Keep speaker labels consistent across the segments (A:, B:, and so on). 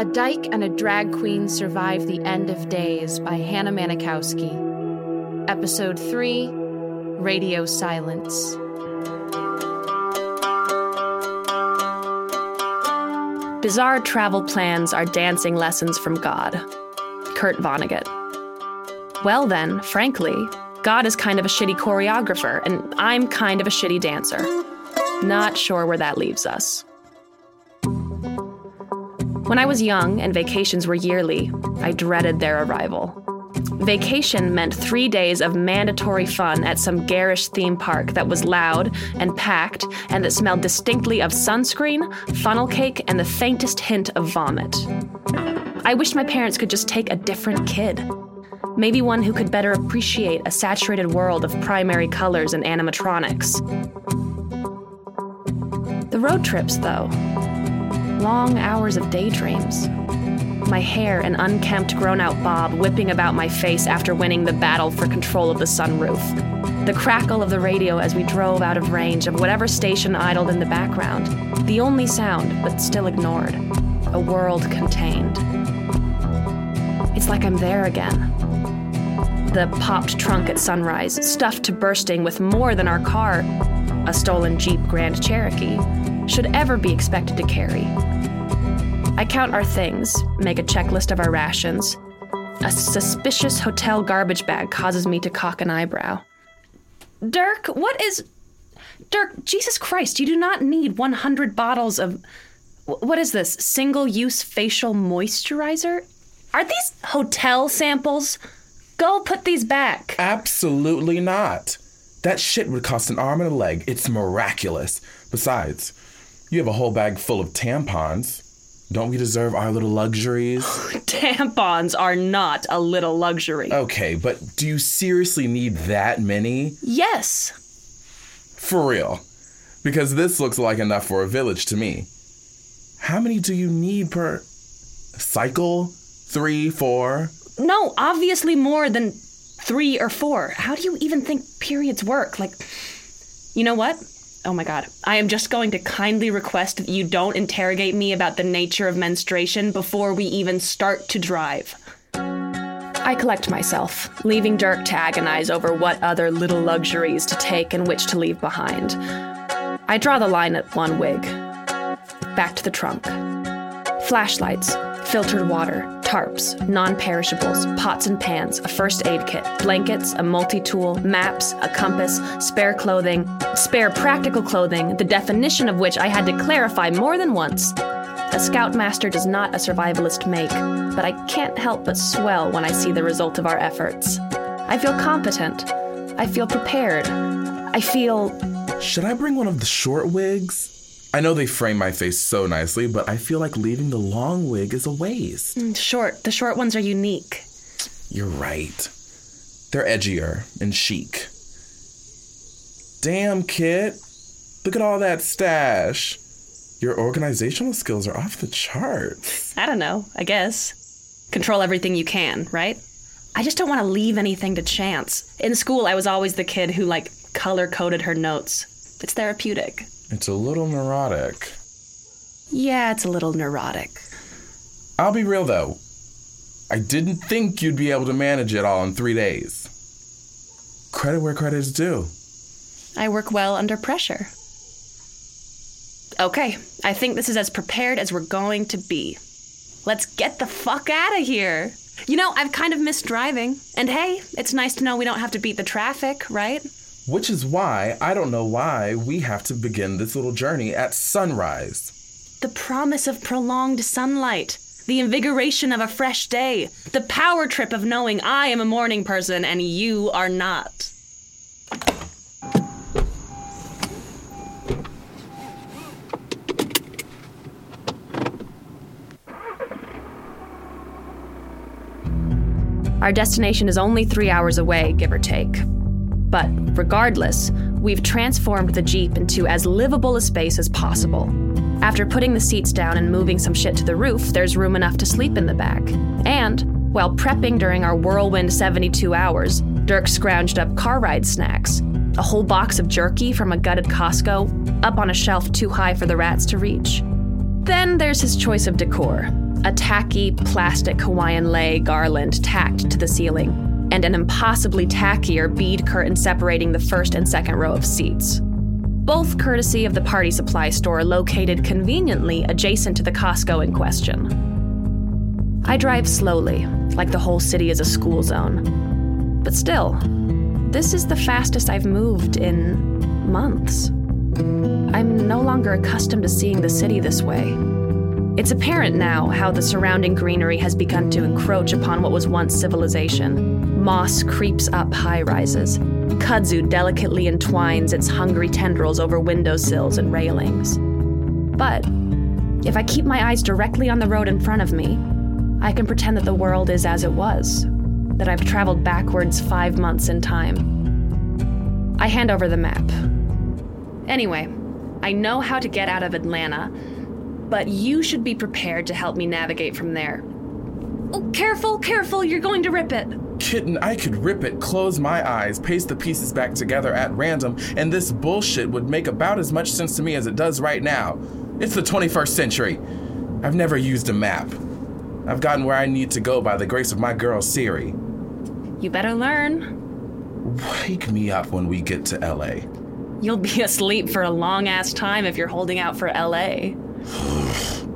A: A Dyke and a Drag Queen Survive the End of Days by Hannah Manikowski. Episode 3 Radio Silence. Bizarre travel plans are dancing lessons from God. Kurt Vonnegut. Well, then, frankly, God is kind of a shitty choreographer, and I'm kind of a shitty dancer. Not sure where that leaves us. When I was young and vacations were yearly, I dreaded their arrival. Vacation meant three days of mandatory fun at some garish theme park that was loud and packed and that smelled distinctly of sunscreen, funnel cake, and the faintest hint of vomit. I wished my parents could just take a different kid. Maybe one who could better appreciate a saturated world of primary colors and animatronics. The road trips, though, long hours of daydreams my hair an unkempt, grown out bob whipping about my face after winning the battle for control of the sunroof. The crackle of the radio as we drove out of range of whatever station idled in the background. The only sound, but still ignored. A world contained. It's like I'm there again. The popped trunk at sunrise, stuffed to bursting with more than our car, a stolen Jeep Grand Cherokee, should ever be expected to carry. I count our things, make a checklist of our rations. A suspicious hotel garbage bag causes me to cock an eyebrow. Dirk, what is. Dirk, Jesus Christ, you do not need 100 bottles of. What is this? Single use facial moisturizer? Are these hotel samples? Go put these back.
B: Absolutely not. That shit would cost an arm and a leg. It's miraculous. Besides, you have a whole bag full of tampons. Don't we deserve our little luxuries?
A: Tampons are not a little luxury.
B: Okay, but do you seriously need that many?
A: Yes.
B: For real. Because this looks like enough for a village to me. How many do you need per cycle? Three, four?
A: No, obviously more than three or four. How do you even think periods work? Like, you know what? Oh my god. I am just going to kindly request that you don't interrogate me about the nature of menstruation before we even start to drive. I collect myself, leaving Dirk to agonize over what other little luxuries to take and which to leave behind. I draw the line at one wig. Back to the trunk. Flashlights, filtered water, tarps, non perishables, pots and pans, a first aid kit, blankets, a multi tool, maps, a compass, spare clothing, spare practical clothing, the definition of which I had to clarify more than once. A scoutmaster does not a survivalist make, but I can't help but swell when I see the result of our efforts. I feel competent. I feel prepared. I feel.
B: Should I bring one of the short wigs? I know they frame my face so nicely, but I feel like leaving the long wig is a waste.
A: Mm, short. The short ones are unique.
B: You're right. They're edgier and chic. Damn, Kit. Look at all that stash. Your organizational skills are off the charts.
A: I don't know, I guess. Control everything you can, right? I just don't want to leave anything to chance. In school, I was always the kid who, like, color coded her notes. It's therapeutic.
B: It's a little neurotic.
A: Yeah, it's a little neurotic.
B: I'll be real though. I didn't think you'd be able to manage it all in three days. Credit where credit is due.
A: I work well under pressure. Okay, I think this is as prepared as we're going to be. Let's get the fuck out of here. You know, I've kind of missed driving. And hey, it's nice to know we don't have to beat the traffic, right?
B: Which is why I don't know why we have to begin this little journey at sunrise.
A: The promise of prolonged sunlight, the invigoration of a fresh day, the power trip of knowing I am a morning person and you are not. Our destination is only three hours away, give or take. But regardless, we've transformed the Jeep into as livable a space as possible. After putting the seats down and moving some shit to the roof, there's room enough to sleep in the back. And, while prepping during our whirlwind 72 hours, Dirk scrounged up car ride snacks. A whole box of jerky from a gutted Costco, up on a shelf too high for the rats to reach. Then there's his choice of decor a tacky plastic Hawaiian lei garland tacked to the ceiling, and an impossibly tackier bead curtain separating the first and second row of seats. Both courtesy of the party supply store located conveniently adjacent to the Costco in question. I drive slowly, like the whole city is a school zone. But still, this is the fastest I've moved in months. I'm no longer accustomed to seeing the city this way. It's apparent now how the surrounding greenery has begun to encroach upon what was once civilization. Moss creeps up high rises. Kudzu delicately entwines its hungry tendrils over windowsills and railings. But if I keep my eyes directly on the road in front of me, I can pretend that the world is as it was, that I've traveled backwards five months in time. I hand over the map. Anyway, I know how to get out of Atlanta, but you should be prepared to help me navigate from there. Oh, careful, careful, you're going to rip it.
B: Kitten, I could rip it, close my eyes, paste the pieces back together at random, and this bullshit would make about as much sense to me as it does right now. It's the 21st century. I've never used a map. I've gotten where I need to go by the grace of my girl Siri.
A: You better learn.
B: Wake me up when we get to LA.
A: You'll be asleep for a long ass time if you're holding out for LA.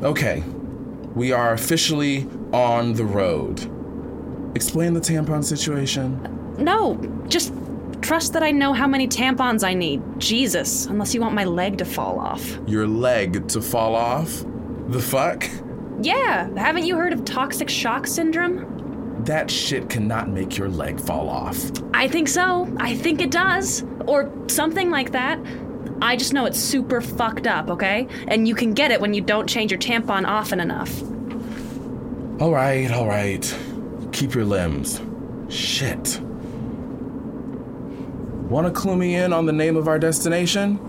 B: Okay, we are officially on the road. Explain the tampon situation.
A: No, just trust that I know how many tampons I need. Jesus, unless you want my leg to fall off.
B: Your leg to fall off? The fuck?
A: Yeah, haven't you heard of toxic shock syndrome?
B: That shit cannot make your leg fall off.
A: I think so. I think it does. Or something like that. I just know it's super fucked up, okay? And you can get it when you don't change your tampon often enough.
B: All right, all right. Keep your limbs. Shit. Want to clue me in on the name of our destination?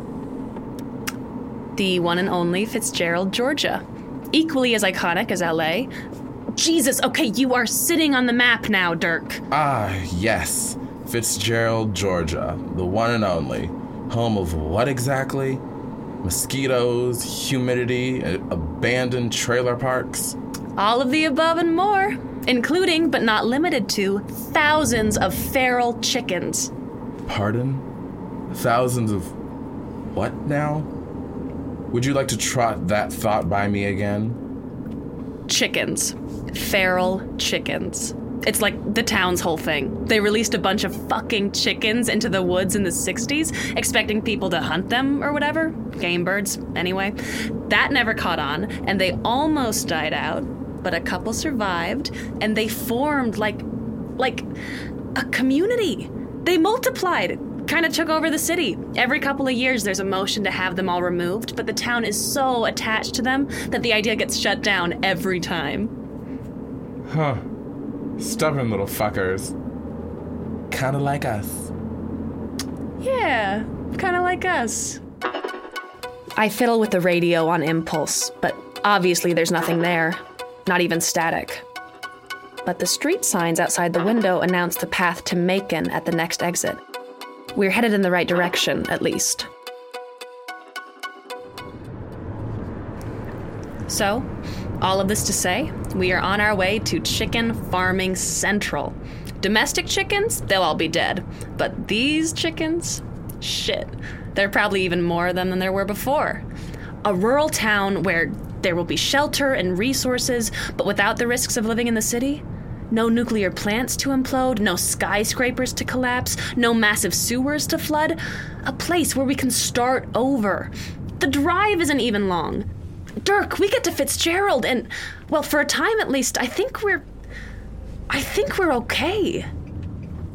A: The one and only Fitzgerald, Georgia. Equally as iconic as LA. Jesus, okay, you are sitting on the map now, Dirk.
B: Ah, yes. Fitzgerald, Georgia. The one and only. Home of what exactly? Mosquitoes, humidity, abandoned trailer parks?
A: All of the above and more, including but not limited to thousands of feral chickens.
B: Pardon? Thousands of. what now? Would you like to trot that thought by me again?
A: Chickens. Feral chickens. It's like the town's whole thing. They released a bunch of fucking chickens into the woods in the 60s, expecting people to hunt them or whatever. Game birds, anyway. That never caught on, and they almost died out, but a couple survived, and they formed like. like. a community. They multiplied, kind of took over the city. Every couple of years, there's a motion to have them all removed, but the town is so attached to them that the idea gets shut down every time.
B: Huh. Stubborn little fuckers. Kinda like us.
A: Yeah, kind of like us. I fiddle with the radio on impulse, but obviously there's nothing there, not even static. But the street signs outside the window announce the path to Macon at the next exit. We're headed in the right direction, at least. So, all of this to say, we are on our way to Chicken Farming Central. Domestic chickens, they'll all be dead. But these chickens, shit, there are probably even more of them than there were before. A rural town where there will be shelter and resources, but without the risks of living in the city? No nuclear plants to implode, no skyscrapers to collapse, no massive sewers to flood. A place where we can start over. The drive isn't even long. Dirk, we get to Fitzgerald, and, well, for a time at least, I think we're. I think we're okay.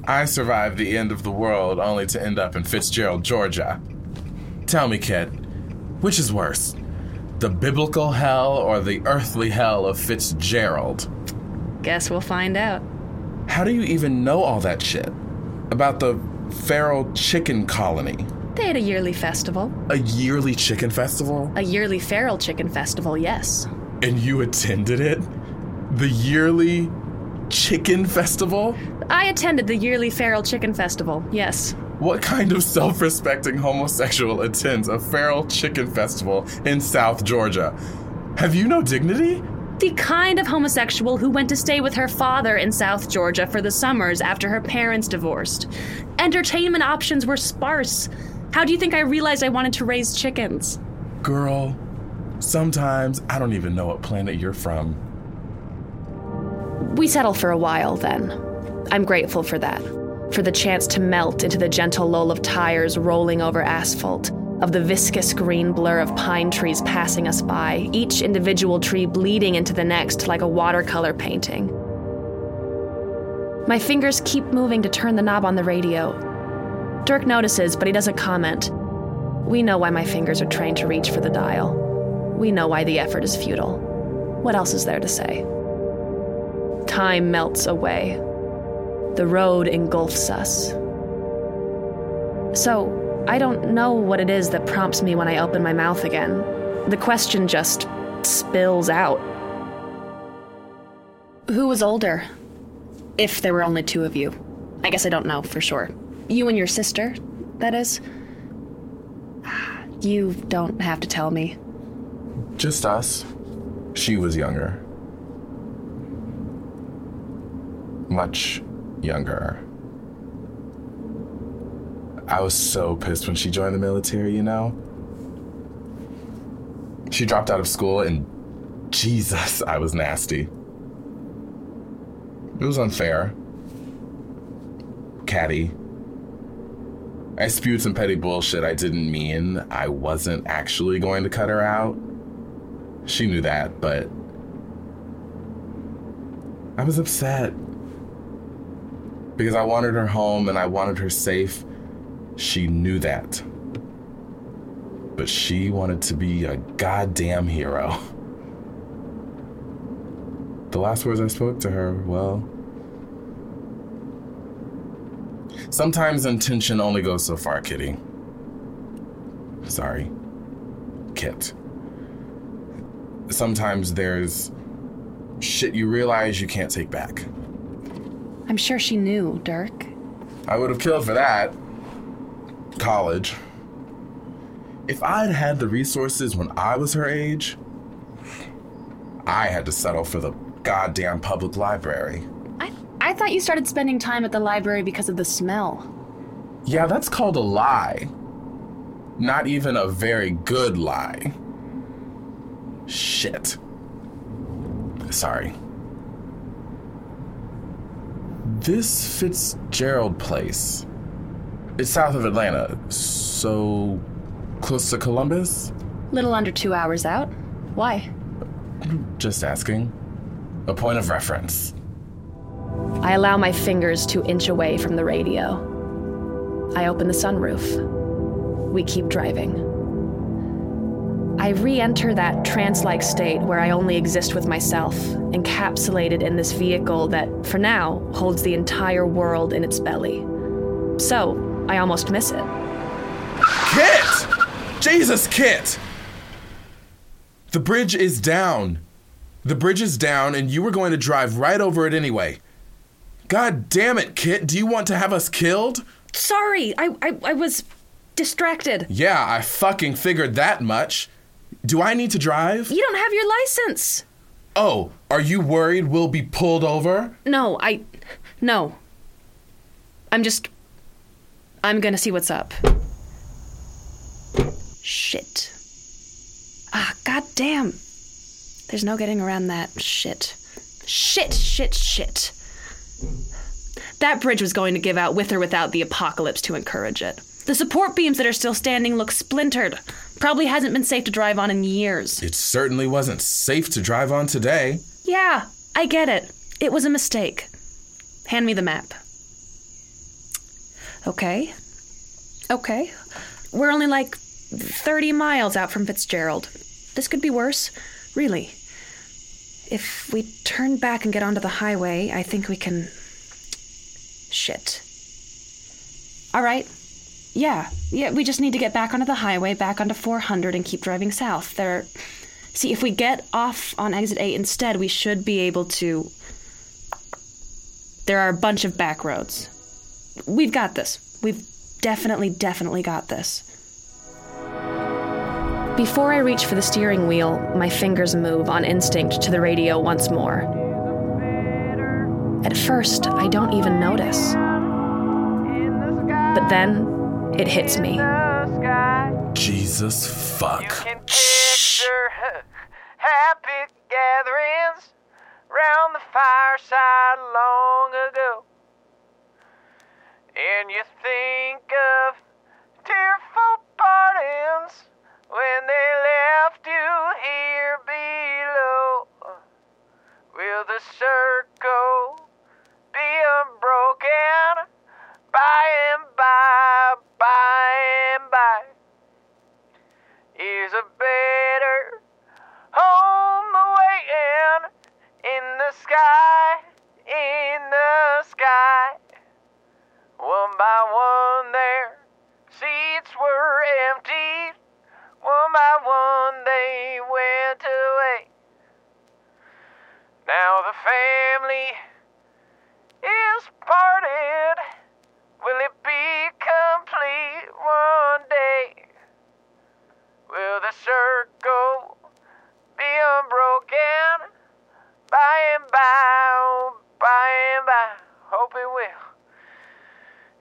B: I survived the end of the world only to end up in Fitzgerald, Georgia. Tell me, Kit, which is worse? The biblical hell or the earthly hell of Fitzgerald?
A: Guess we'll find out.
B: How do you even know all that shit? About the feral chicken colony?
A: They had a yearly festival.
B: A yearly chicken festival?
A: A yearly feral chicken festival, yes.
B: And you attended it? The yearly chicken festival?
A: I attended the yearly feral chicken festival, yes.
B: What kind of self respecting homosexual attends a feral chicken festival in South Georgia? Have you no dignity?
A: The kind of homosexual who went to stay with her father in South Georgia for the summers after her parents divorced. Entertainment options were sparse. How do you think I realized I wanted to raise chickens?
B: Girl, sometimes I don't even know what planet you're from.
A: We settled for a while then. I'm grateful for that. For the chance to melt into the gentle lull of tires rolling over asphalt, of the viscous green blur of pine trees passing us by, each individual tree bleeding into the next like a watercolor painting. My fingers keep moving to turn the knob on the radio. Dirk notices, but he doesn't comment. We know why my fingers are trained to reach for the dial. We know why the effort is futile. What else is there to say? Time melts away. The road engulfs us. So, I don't know what it is that prompts me when I open my mouth again. The question just spills out. Who was older? If there were only two of you. I guess I don't know for sure. You and your sister, that is? You don't have to tell me.
B: Just us. She was younger. Much younger. I was so pissed when she joined the military, you know? She dropped out of school and Jesus, I was nasty. It was unfair. Catty. I spewed some petty bullshit I didn't mean. I wasn't actually going to cut her out. She knew that, but I was upset because I wanted her home and I wanted her safe. She knew that. But she wanted to be a goddamn hero. The last words I spoke to her, well, sometimes intention only goes so far, Kitty. Sorry. Kit. Sometimes there's shit you realize you can't take back.
A: I'm sure she knew, Dirk.
B: I would have killed for that. College. If I'd had the resources when I was her age, I had to settle for the goddamn public library.
A: I, I thought you started spending time at the library because of the smell.
B: Yeah, that's called a lie. Not even a very good lie. Shit. Sorry. This Fitzgerald place. It's south of Atlanta, so close to Columbus?
A: Little under two hours out. Why?
B: Just asking. A point of reference.
A: I allow my fingers to inch away from the radio. I open the sunroof. We keep driving. I re enter that trance like state where I only exist with myself, encapsulated in this vehicle that, for now, holds the entire world in its belly. So, I almost miss it.
B: Kit! Jesus, Kit! The bridge is down. The bridge is down, and you were going to drive right over it anyway. God damn it, Kit. Do you want to have us killed?
A: Sorry, I, I, I was distracted.
B: Yeah, I fucking figured that much. Do I need to drive?
A: You don't have your license.
B: Oh, are you worried we'll be pulled over?
A: No, I. No. I'm just. I'm gonna see what's up. Shit. Ah, goddamn. There's no getting around that shit. Shit, shit, shit. That bridge was going to give out with or without the apocalypse to encourage it. The support beams that are still standing look splintered. Probably hasn't been safe to drive on in years.
B: It certainly wasn't safe to drive on today.
A: Yeah, I get it. It was a mistake. Hand me the map. Okay. Okay. We're only like 30 miles out from Fitzgerald. This could be worse. Really. If we turn back and get onto the highway, I think we can. Shit. All right. Yeah, yeah, we just need to get back onto the highway, back onto 400, and keep driving south. There. See, if we get off on exit 8 instead, we should be able to. There are a bunch of back roads. We've got this. We've definitely, definitely got this. Before I reach for the steering wheel, my fingers move on instinct to the radio once more. At first, I don't even notice. But then, it hits me.
B: Jesus fuck.
C: You can picture happy gatherings round the fireside long ago. And you think of tearful partings when they left you here below. Will the circle be unbroken sky, in the sky.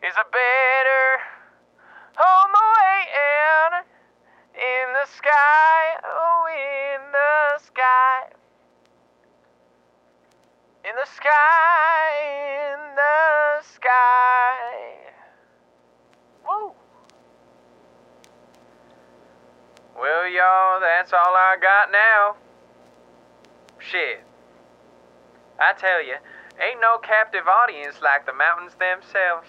C: Is a better home awaiting in the sky, oh, in the sky. In the sky, in the sky. Woo! Well, y'all, that's all I got now. Shit. I tell you, ain't no captive audience like the mountains themselves.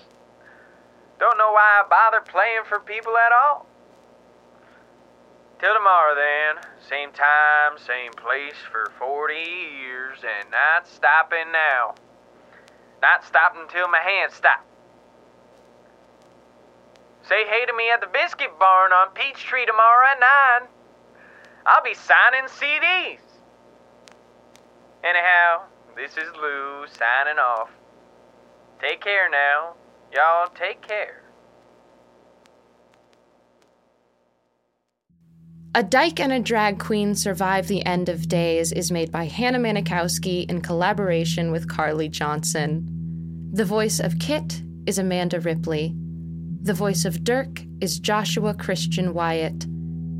C: Don't know why I bother playing for people at all. Till tomorrow, then. Same time, same place for 40 years, and not stopping now. Not stopping till my hands stop. Say hey to me at the biscuit barn on Peachtree tomorrow at 9. I'll be signing CDs. Anyhow, this is Lou signing off. Take care now. Y'all take care.
A: A Dyke and a Drag Queen Survive the End of Days is made by Hannah Manikowski in collaboration with Carly Johnson. The voice of Kit is Amanda Ripley. The voice of Dirk is Joshua Christian Wyatt.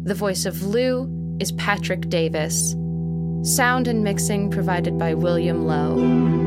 A: The voice of Lou is Patrick Davis. Sound and mixing provided by William Lowe.